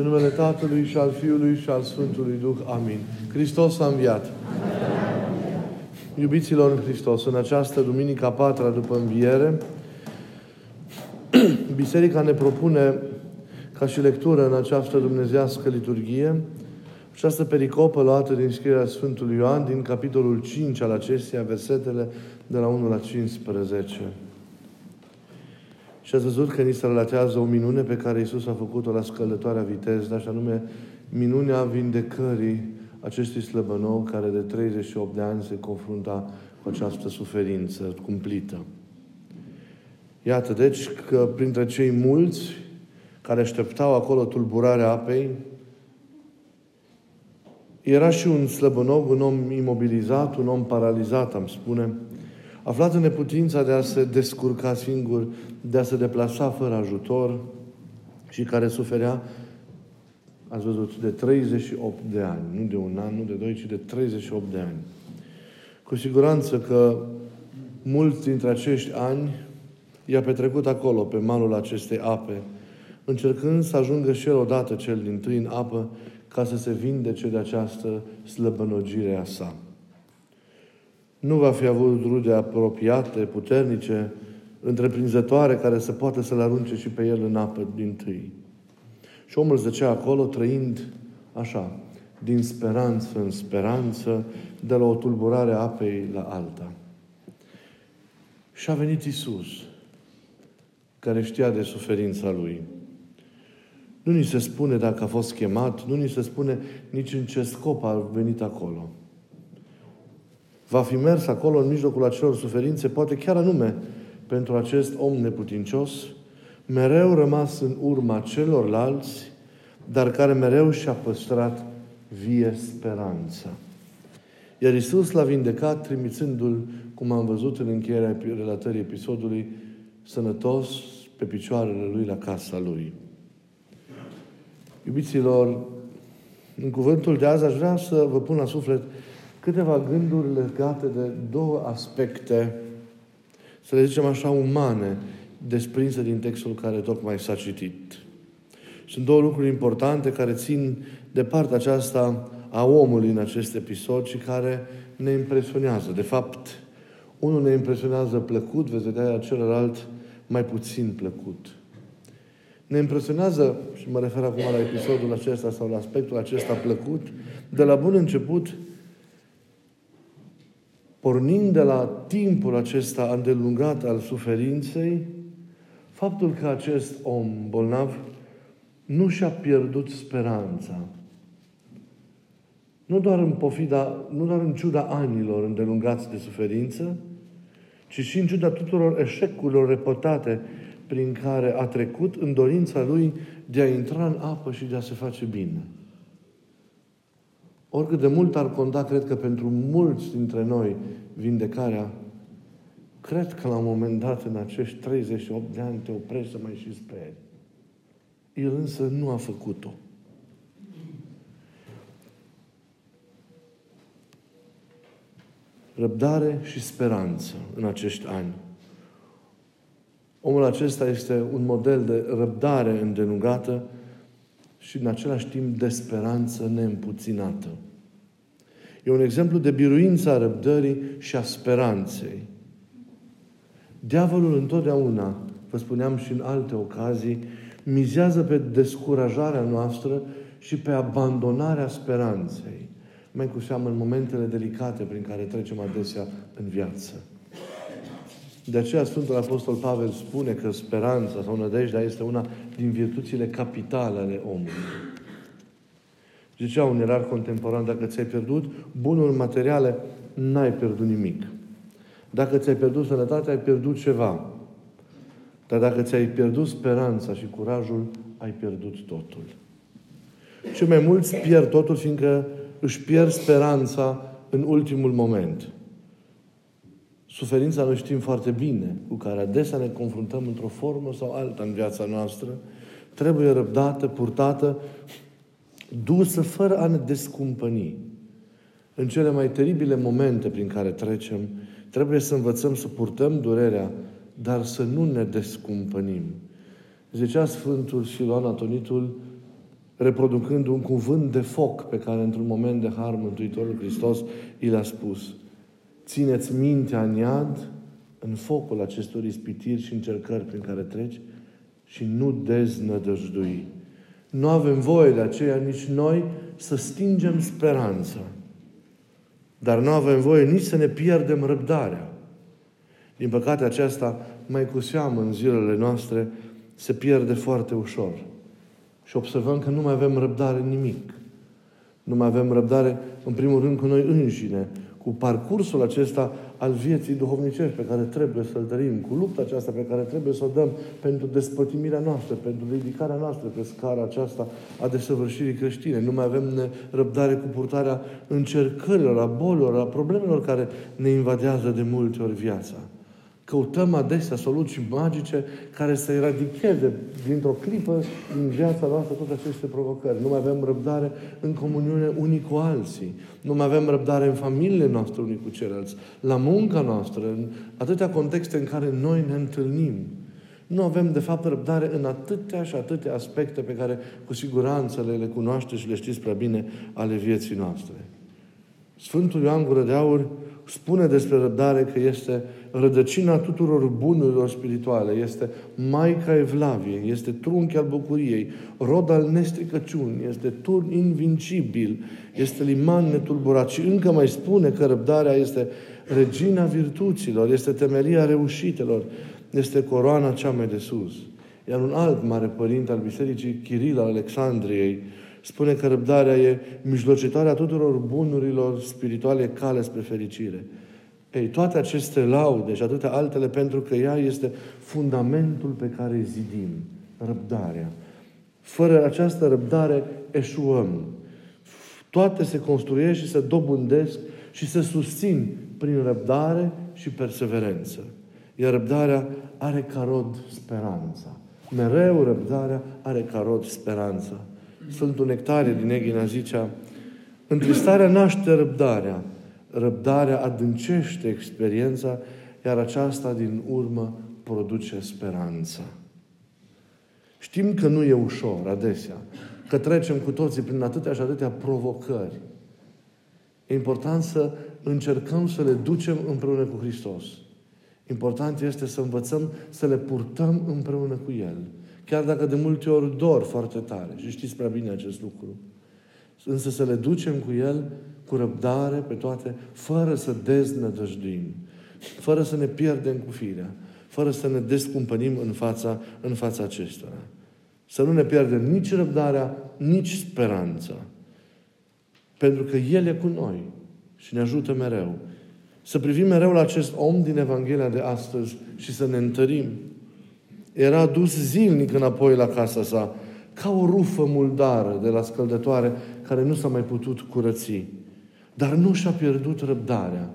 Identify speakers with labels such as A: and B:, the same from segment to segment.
A: În numele Tatălui și al Fiului și al Sfântului Duh. Amin. Hristos a înviat. Iubiților în Hristos, în această duminică a patra după înviere, Biserica ne propune ca și lectură în această dumnezească liturghie această pericopă luată din scrierea Sfântului Ioan, din capitolul 5 al acesteia, versetele de la 1 la 15. Și ați văzut că ni se relatează o minune pe care Isus a făcut-o la scăldătoarea viteză, și anume minunea vindecării acestui slăbănou care de 38 de ani se confrunta cu această suferință cumplită. Iată, deci, că printre cei mulți care așteptau acolo tulburarea apei, era și un slăbănog, un om imobilizat, un om paralizat, am spune, aflat în neputința de a se descurca singur, de a se deplasa fără ajutor și care suferea, ați văzut, de 38 de ani. Nu de un an, nu de doi, ci de 38 de ani. Cu siguranță că mulți dintre acești ani i-a petrecut acolo, pe malul acestei ape, încercând să ajungă și el odată cel din tâi în apă ca să se vindece de această slăbănogire a sa. Nu va fi avut rude apropiate, puternice, întreprinzătoare, care să poată să-l arunce și pe el în apă din tâi. Și omul zăcea acolo, trăind așa, din speranță în speranță, de la o tulburare a apei la alta. Și a venit Isus, care știa de suferința lui. Nu ni se spune dacă a fost chemat, nu ni se spune nici în ce scop a venit acolo. Va fi mers acolo în mijlocul acelor suferințe, poate chiar anume pentru acest om neputincios, mereu rămas în urma celorlalți, dar care mereu și-a păstrat vie speranța. Iar Isus l-a vindecat, trimițându-l, cum am văzut în încheierea relatării episodului, sănătos pe picioarele lui la casa lui. Iubiților, în cuvântul de azi aș vrea să vă pun la suflet câteva gânduri legate de două aspecte, să le zicem așa, umane, desprinse din textul care tocmai s-a citit. Sunt două lucruri importante care țin de partea aceasta a omului în acest episod și care ne impresionează. De fapt, unul ne impresionează plăcut, veți vedea celălalt mai puțin plăcut. Ne impresionează, și mă refer acum la episodul acesta sau la aspectul acesta plăcut, de la bun început, pornind de la timpul acesta îndelungat al suferinței, faptul că acest om bolnav nu și-a pierdut speranța. Nu doar în pofida, nu doar în ciuda anilor îndelungați de suferință, ci și în ciuda tuturor eșecurilor repetate prin care a trecut în dorința lui de a intra în apă și de a se face bine. Oricât de mult ar conta, cred că pentru mulți dintre noi, vindecarea, cred că la un moment dat, în acești 38 de ani, te oprești să mai și speri. El însă nu a făcut-o. Răbdare și speranță în acești ani. Omul acesta este un model de răbdare îndelungată și în același timp de speranță neîmpuținată. E un exemplu de biruință a răbdării și a speranței. Diavolul întotdeauna, vă spuneam și în alte ocazii, mizează pe descurajarea noastră și pe abandonarea speranței. Mai cu seamă în momentele delicate prin care trecem adesea în viață. De aceea Sfântul Apostol Pavel spune că speranța sau nădejdea este una din virtuțile capitale ale omului. Zicea un erar contemporan, dacă ți-ai pierdut bunuri materiale, n-ai pierdut nimic. Dacă ți-ai pierdut sănătatea, ai pierdut ceva. Dar dacă ți-ai pierdut speranța și curajul, ai pierdut totul. Și mai mulți pierd totul, fiindcă își pierd speranța în ultimul moment. Suferința noi știm foarte bine, cu care adesea ne confruntăm într-o formă sau alta în viața noastră, trebuie răbdată, purtată, dusă fără a ne descumpăni. În cele mai teribile momente prin care trecem, trebuie să învățăm să purtăm durerea, dar să nu ne descumpănim. Zicea Sfântul Siloan Atonitul, reproducând un cuvânt de foc pe care într-un moment de har Mântuitorul Hristos i l-a spus. Țineți mintea în iad, în focul acestor ispitiri și încercări prin care treci și nu deznădăjdui. Nu avem voie de aceea nici noi să stingem speranța. Dar nu avem voie nici să ne pierdem răbdarea. Din păcate aceasta, mai cu seamă în zilele noastre, se pierde foarte ușor. Și observăm că nu mai avem răbdare în nimic. Nu mai avem răbdare, în primul rând, cu noi înșine, cu parcursul acesta al vieții duhovnicești pe care trebuie să-l dărim, cu lupta aceasta pe care trebuie să o dăm pentru despătimirea noastră, pentru ridicarea noastră pe scara aceasta a desăvârșirii creștine. Nu mai avem răbdare cu purtarea încercărilor, a bolilor, a problemelor care ne invadează de multe ori viața. Căutăm adesea soluții magice care să eradicheze dintr-o clipă din viața noastră toate aceste provocări. Nu mai avem răbdare în comuniune unii cu alții. Nu mai avem răbdare în familiile noastre unii cu ceilalți. La munca noastră, în atâtea contexte în care noi ne întâlnim. Nu avem, de fapt, răbdare în atâtea și atâtea aspecte pe care, cu siguranță, le, le cunoașteți și le știți prea bine ale vieții noastre. Sfântul Ioan Gură de Aur spune despre răbdare că este rădăcina tuturor bunurilor spirituale, este Maica Evlavie, este trunchi al bucuriei, rod al nestricăciunii, este turn invincibil, este liman netulburat și încă mai spune că răbdarea este regina virtuților, este temelia reușitelor, este coroana cea mai de sus. Iar un alt mare părinte al Bisericii, Chiril al Alexandriei, spune că răbdarea e mijlocitarea tuturor bunurilor spirituale cale spre fericire. Ei, toate aceste laude și atâtea altele, pentru că ea este fundamentul pe care zidim, răbdarea. Fără această răbdare eșuăm. Toate se construiesc și se dobândesc și se susțin prin răbdare și perseverență. Iar răbdarea are ca rod speranța. Mereu răbdarea are ca rod speranța. Sfântul Nectarie din Eghina zicea, întristarea naște răbdarea, răbdarea adâncește experiența, iar aceasta din urmă produce speranța. Știm că nu e ușor adesea, că trecem cu toții prin atâtea și atâtea provocări. E important să încercăm să le ducem împreună cu Hristos. Important este să învățăm să le purtăm împreună cu El. Chiar dacă de multe ori dor foarte tare. Și știți prea bine acest lucru. Însă să le ducem cu El cu răbdare pe toate, fără să deznădăjduim, fără să ne pierdem cu firea, fără să ne descumpănim în fața, în fața acestora. Să nu ne pierdem nici răbdarea, nici speranța. Pentru că El e cu noi și ne ajută mereu. Să privim mereu la acest om din Evanghelia de astăzi și să ne întărim. Era dus zilnic înapoi la casa sa, ca o rufă muldară de la scăldătoare care nu s-a mai putut curăți. Dar nu și-a pierdut răbdarea.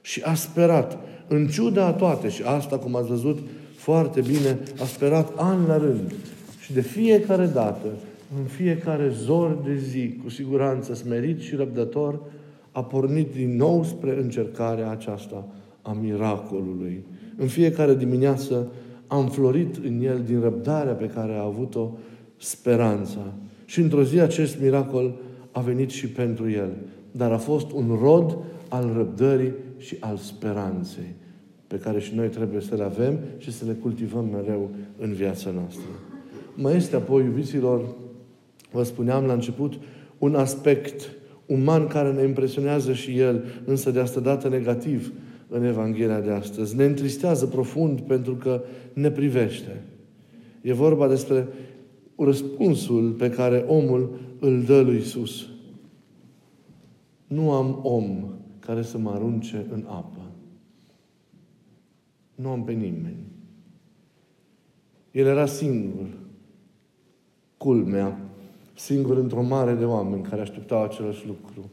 A: Și a sperat, în ciuda a toate, și asta, cum ați văzut foarte bine, a sperat an la rând. Și de fiecare dată, în fiecare zor de zi, cu siguranță smerit și răbdător, a pornit din nou spre încercarea aceasta a miracolului. În fiecare dimineață a înflorit în el din răbdarea pe care a avut-o speranța. Și într-o zi acest miracol a venit și pentru el. Dar a fost un rod al răbdării și al speranței pe care și noi trebuie să le avem și să le cultivăm mereu în viața noastră. Mai este apoi, iubiților, vă spuneam la început, un aspect uman care ne impresionează și el, însă de asta dată negativ în Evanghelia de astăzi. Ne întristează profund pentru că ne privește. E vorba despre răspunsul pe care omul îl dă lui Isus. Nu am om care să mă arunce în apă. Nu am pe nimeni. El era singur. Culmea. Singur într-o mare de oameni care așteptau același lucru.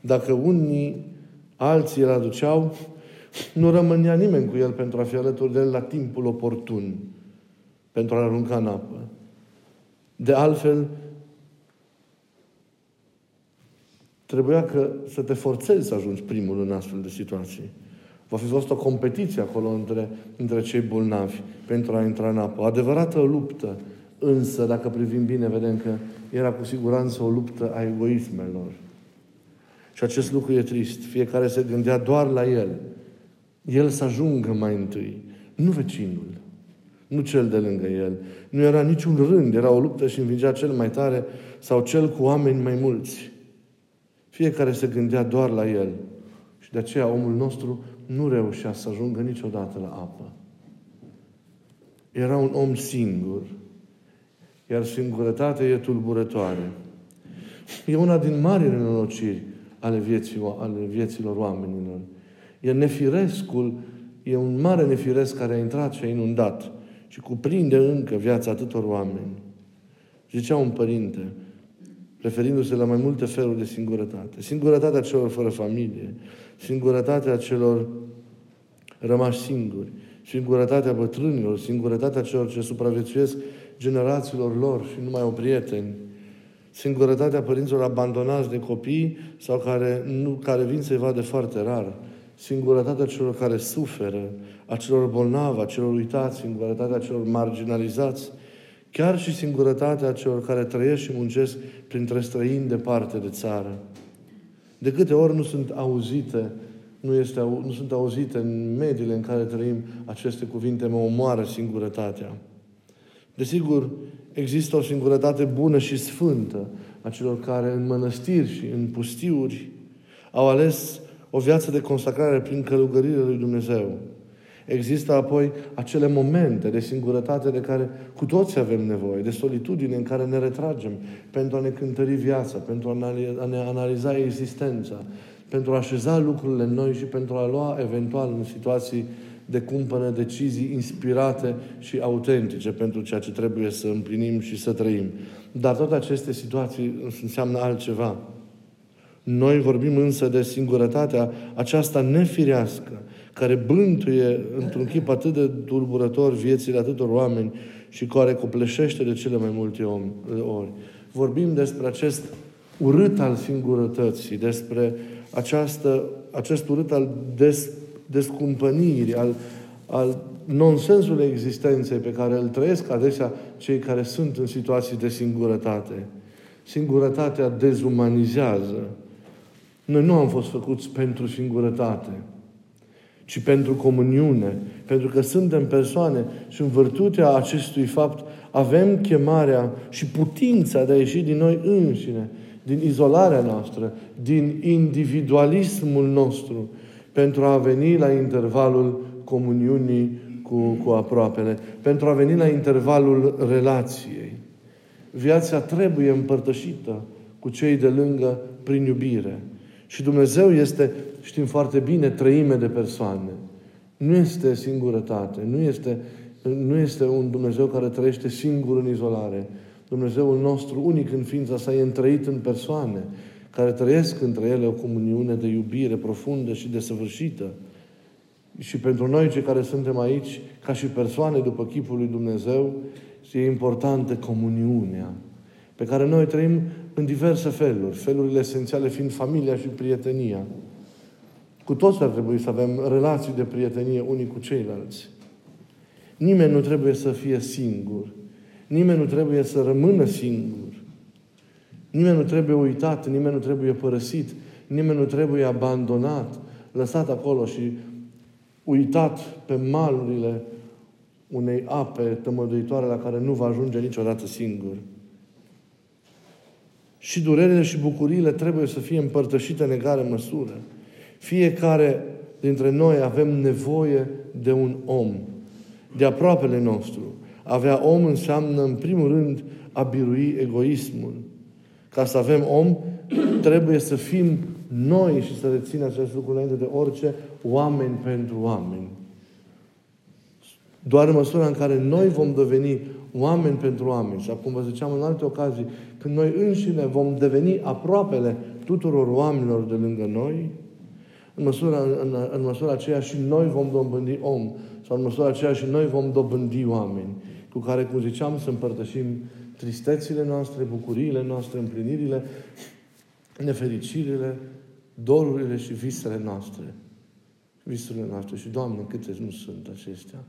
A: Dacă unii, alții îl aduceau, nu rămânea nimeni cu el pentru a fi alături de el la timpul oportun, pentru a-l arunca în apă. De altfel, trebuia că să te forțezi să ajungi primul în astfel de situații. Va fi fost o competiție acolo între, între cei bolnavi pentru a intra în apă. O adevărată luptă Însă, dacă privim bine, vedem că era cu siguranță o luptă a egoismelor. Și acest lucru e trist. Fiecare se gândea doar la el. El să ajungă mai întâi, nu vecinul, nu cel de lângă el. Nu era niciun rând, era o luptă și învingea cel mai tare sau cel cu oameni mai mulți. Fiecare se gândea doar la el. Și de aceea omul nostru nu reușea să ajungă niciodată la apă. Era un om singur, iar singurătatea e tulburătoare. E una din marile nenorociri ale, vieții, ale vieților oamenilor. E nefirescul, e un mare nefiresc care a intrat și a inundat și cuprinde încă viața atâtor oameni. Zicea un părinte, referindu-se la mai multe feluri de singurătate. Singurătatea celor fără familie, singurătatea celor rămași singuri, singurătatea bătrânilor, singurătatea celor ce supraviețuiesc generațiilor lor și nu mai au prieteni, singurătatea părinților abandonați de copii sau care, nu, care vin să-i vadă foarte rar, singurătatea celor care suferă, a celor bolnavi, a celor uitați, singurătatea celor marginalizați, chiar și singurătatea celor care trăiesc și muncesc printre străini departe de țară. De câte ori nu sunt auzite, nu, este, nu sunt auzite în mediile în care trăim aceste cuvinte, mă omoară singurătatea. Desigur, există o singurătate bună și sfântă a celor care în mănăstiri și în pustiuri au ales o viață de consacrare prin călugărirea lui Dumnezeu. Există apoi acele momente de singurătate de care cu toți avem nevoie, de solitudine în care ne retragem pentru a ne cântări viața, pentru a ne analiza existența, pentru a așeza lucrurile în noi și pentru a lua eventual în situații de cumpănă decizii inspirate și autentice pentru ceea ce trebuie să împlinim și să trăim. Dar toate aceste situații înseamnă altceva. Noi vorbim însă de singurătatea aceasta nefirească, care bântuie într-un chip atât de tulburător viețile atâtor oameni și care copleșește de cele mai multe ori. Vorbim despre acest urât al singurătății, despre această, acest urât al des, descumpănirii, al, al nonsensului existenței pe care îl trăiesc adesea cei care sunt în situații de singurătate. Singurătatea dezumanizează. Noi nu am fost făcuți pentru singurătate, ci pentru comuniune, pentru că suntem persoane și în vârtutea acestui fapt avem chemarea și putința de a ieși din noi înșine, din izolarea noastră, din individualismul nostru, pentru a veni la intervalul comuniunii cu, cu aproapele, pentru a veni la intervalul relației. Viața trebuie împărtășită cu cei de lângă prin iubire. Și Dumnezeu este, știm foarte bine, trăime de persoane. Nu este singurătate, nu este, nu este un Dumnezeu care trăiește singur în izolare. Dumnezeul nostru, unic în ființa sa, e întrăit în persoane care trăiesc între ele o comuniune de iubire profundă și desăvârșită. Și pentru noi, cei care suntem aici, ca și persoane după chipul lui Dumnezeu, e importantă comuniunea, pe care noi trăim în diverse feluri, felurile esențiale fiind familia și prietenia. Cu toți ar trebui să avem relații de prietenie unii cu ceilalți. Nimeni nu trebuie să fie singur. Nimeni nu trebuie să rămână singur. Nimeni nu trebuie uitat, nimeni nu trebuie părăsit, nimeni nu trebuie abandonat, lăsat acolo și uitat pe malurile unei ape tămăduitoare la care nu va ajunge niciodată singur. Și durerile și bucuriile trebuie să fie împărtășite în egală măsură. Fiecare dintre noi avem nevoie de un om, de aproapele nostru. Avea om înseamnă, în primul rând, a birui egoismul. Ca să avem om, trebuie să fim noi și să rețin acest lucru înainte de orice, oameni pentru oameni. Doar în măsura în care noi vom deveni oameni pentru oameni. Și acum vă ziceam în alte ocazii, când noi înșine vom deveni aproapele tuturor oamenilor de lângă noi, în măsura, în, în măsura aceea și noi vom dobândi om, sau în măsura aceea și noi vom dobândi oameni, cu care, cum ziceam, să împărtășim tristețile noastre, bucuriile noastre, împlinirile, nefericirile, dorurile și visele noastre. Visurile noastre. Și, Doamne, câte nu sunt acestea?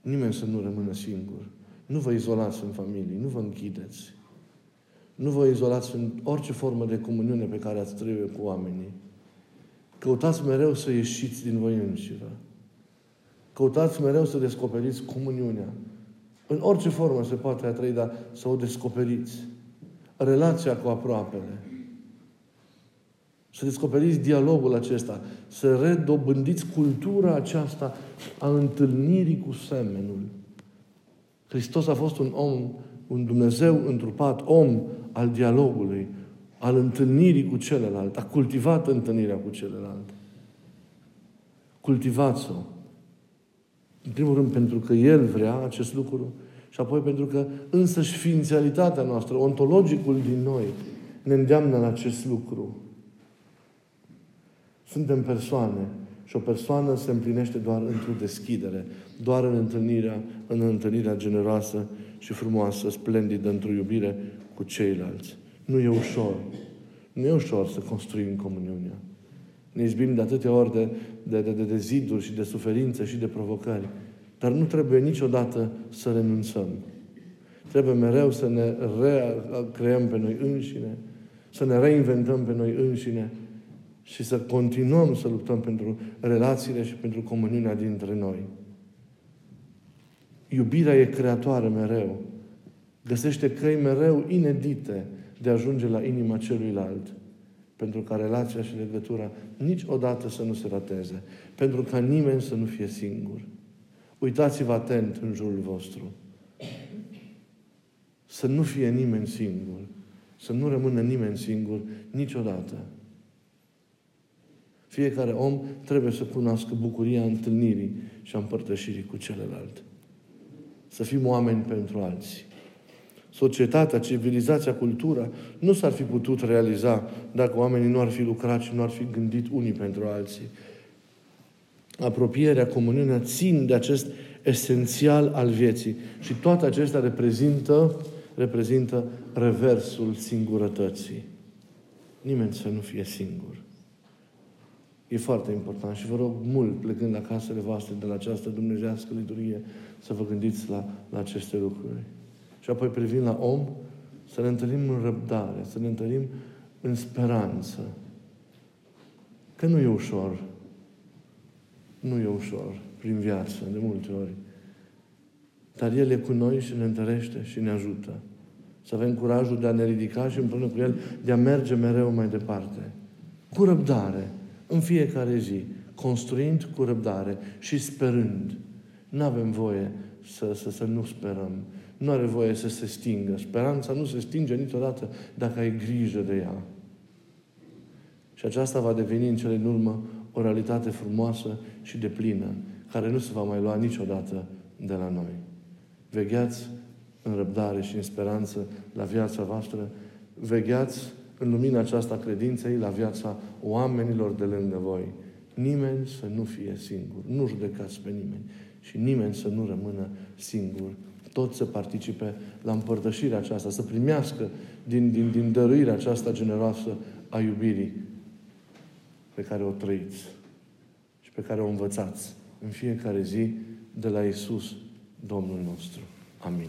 A: Nimeni să nu rămână singur. Nu vă izolați în familie, nu vă închideți. Nu vă izolați în orice formă de comuniune pe care ați trebuie cu oamenii. Căutați mereu să ieșiți din voi înșivă. Căutați mereu să descoperiți comuniunea. În orice formă se poate a trăi, dar să o descoperiți. Relația cu aproapele. Să descoperiți dialogul acesta. Să redobândiți cultura aceasta a întâlnirii cu semenul. Hristos a fost un om, un Dumnezeu întrupat, om al dialogului, al întâlnirii cu celălalt. A cultivat întâlnirea cu celălalt. Cultivați-o. În primul rând pentru că El vrea acest lucru și apoi pentru că însăși ființialitatea noastră, ontologicul din noi, ne îndeamnă la acest lucru. Suntem persoane și o persoană se împlinește doar într-o deschidere, doar în întâlnirea, în întâlnirea generoasă și frumoasă, splendidă, într-o iubire cu ceilalți. Nu e ușor. Nu e ușor să construim comuniunea. Ne izbim de atâtea ori de, de, de, de, de ziduri și de suferințe și de provocări. Dar nu trebuie niciodată să renunțăm. Trebuie mereu să ne recreăm pe noi înșine, să ne reinventăm pe noi înșine și să continuăm să luptăm pentru relațiile și pentru comuniunea dintre noi. Iubirea e creatoare mereu. Găsește căi mereu inedite de a ajunge la inima celuilalt. Pentru ca relația și legătura niciodată să nu se rateze. Pentru ca nimeni să nu fie singur. Uitați-vă atent în jurul vostru. Să nu fie nimeni singur. Să nu rămână nimeni singur niciodată. Fiecare om trebuie să cunoască bucuria întâlnirii și a împărtășirii cu celălalt. Să fim oameni pentru alții. Societatea, civilizația, cultura nu s-ar fi putut realiza dacă oamenii nu ar fi lucrat și nu ar fi gândit unii pentru alții. Apropierea, comuniunea țin de acest esențial al vieții. Și toate acestea reprezintă, reprezintă reversul singurătății. Nimeni să nu fie singur. E foarte important și vă rog mult, plecând la casele voastre de la această dumnezească liturghie, să vă gândiți la, la aceste lucruri. Și apoi privind la om, să ne întâlnim în răbdare, să ne întâlnim în speranță. Că nu e ușor. Nu e ușor prin viață, de multe ori. Dar El e cu noi și ne întărește și ne ajută. Să avem curajul de a ne ridica și împreună cu El de a merge mereu mai departe. Cu răbdare în fiecare zi, construind cu răbdare și sperând. Nu avem voie să, să, să nu sperăm. Nu are voie să se stingă. Speranța nu se stinge niciodată dacă ai grijă de ea. Și aceasta va deveni în cele din urmă o realitate frumoasă și de plină, care nu se va mai lua niciodată de la noi. Vegheați în răbdare și în speranță la viața voastră. Vegheați în lumina aceasta credinței la viața oamenilor de lângă voi. Nimeni să nu fie singur. Nu judecați pe nimeni. Și nimeni să nu rămână singur. Toți să participe la împărtășirea aceasta, să primească din, din, din dăruirea aceasta generoasă a iubirii pe care o trăiți și pe care o învățați în fiecare zi de la Isus, Domnul nostru. Amin.